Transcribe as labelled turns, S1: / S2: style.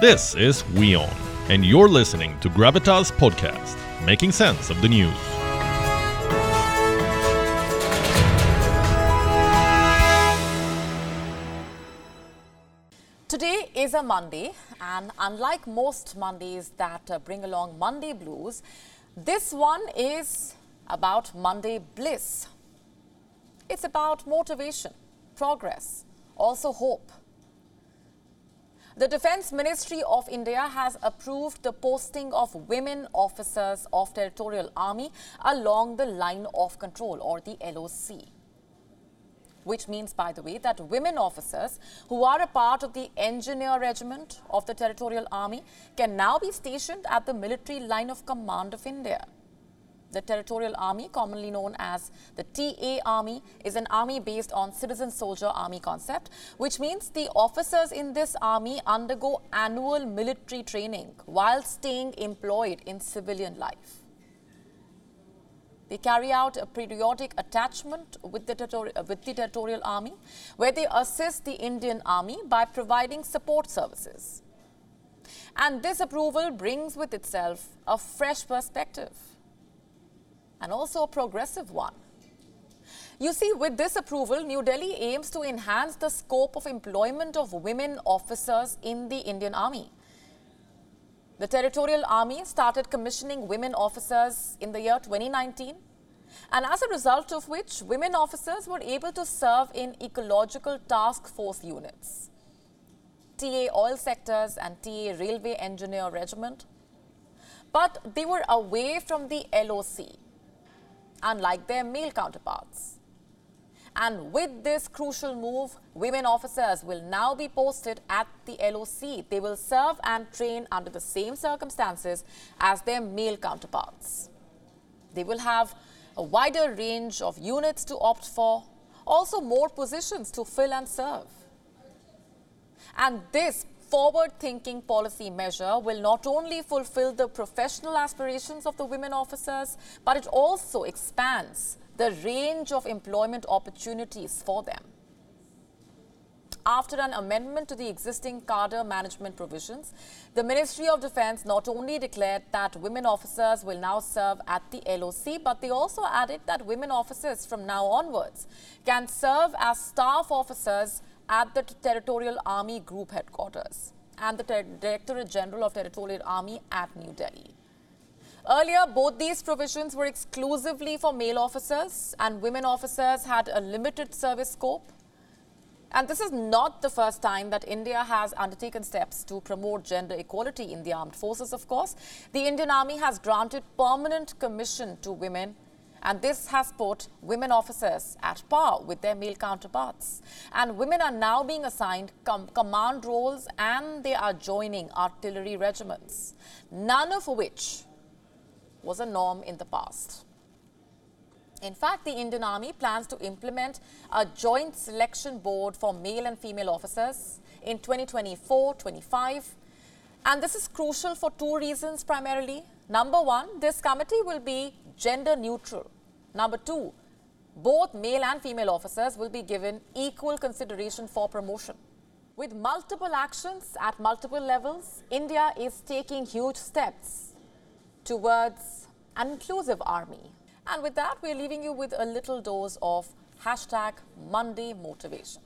S1: This is WION, and you're listening to Gravitas Podcast, making sense of the news.
S2: Today is a Monday, and unlike most Mondays that uh, bring along Monday blues, this one is about Monday bliss. It's about motivation, progress, also hope. The Defence Ministry of India has approved the posting of women officers of Territorial Army along the line of control or the LOC which means, by the way, that women officers who are a part of the engineer regiment of the Territorial Army can now be stationed at the military line of command of India. The Territorial Army, commonly known as the TA Army, is an army based on citizen soldier army concept, which means the officers in this army undergo annual military training while staying employed in civilian life. They carry out a periodic attachment with the, with the Territorial Army, where they assist the Indian Army by providing support services. And this approval brings with itself a fresh perspective and also a progressive one. You see, with this approval, New Delhi aims to enhance the scope of employment of women officers in the Indian Army. The Territorial Army started commissioning women officers in the year 2019 and as a result of which women officers were able to serve in ecological task force units, TA oil sectors and TA railway engineer regiment. But they were away from the LOC, unlike their male counterparts. And with this crucial move, women officers will now be posted at the LOC. They will serve and train under the same circumstances as their male counterparts. They will have a wider range of units to opt for, also more positions to fill and serve. And this forward-thinking policy measure will not only fulfill the professional aspirations of the women officers, but it also expands the range of employment opportunities for them. After an amendment to the existing cadre management provisions, the Ministry of Defence not only declared that women officers will now serve at the LOC, but they also added that women officers from now onwards can serve as staff officers at the Territorial Army Group Headquarters and the Directorate General of Territorial Army at New Delhi. Earlier, both these provisions were exclusively for male officers and women officers had a limited service scope. And this is not the first time that India has undertaken steps to promote gender equality in the armed forces, of course. The Indian Army has granted permanent commission to women and this has put women officers at par with their male counterparts. And women are now being assigned com command roles and they are joining artillery regiments, none of which was a norm in the past. In fact, the Indian Army plans to implement a joint selection board for male and female officers in 2024-25. And this is crucial for two reasons primarily. Number one, this committee will be gender neutral. Number two, both male and female officers will be given equal consideration for promotion. With multiple actions at multiple levels, India is taking huge steps towards an inclusive army. And with that, we're leaving you with a little dose of hashtag Monday motivation.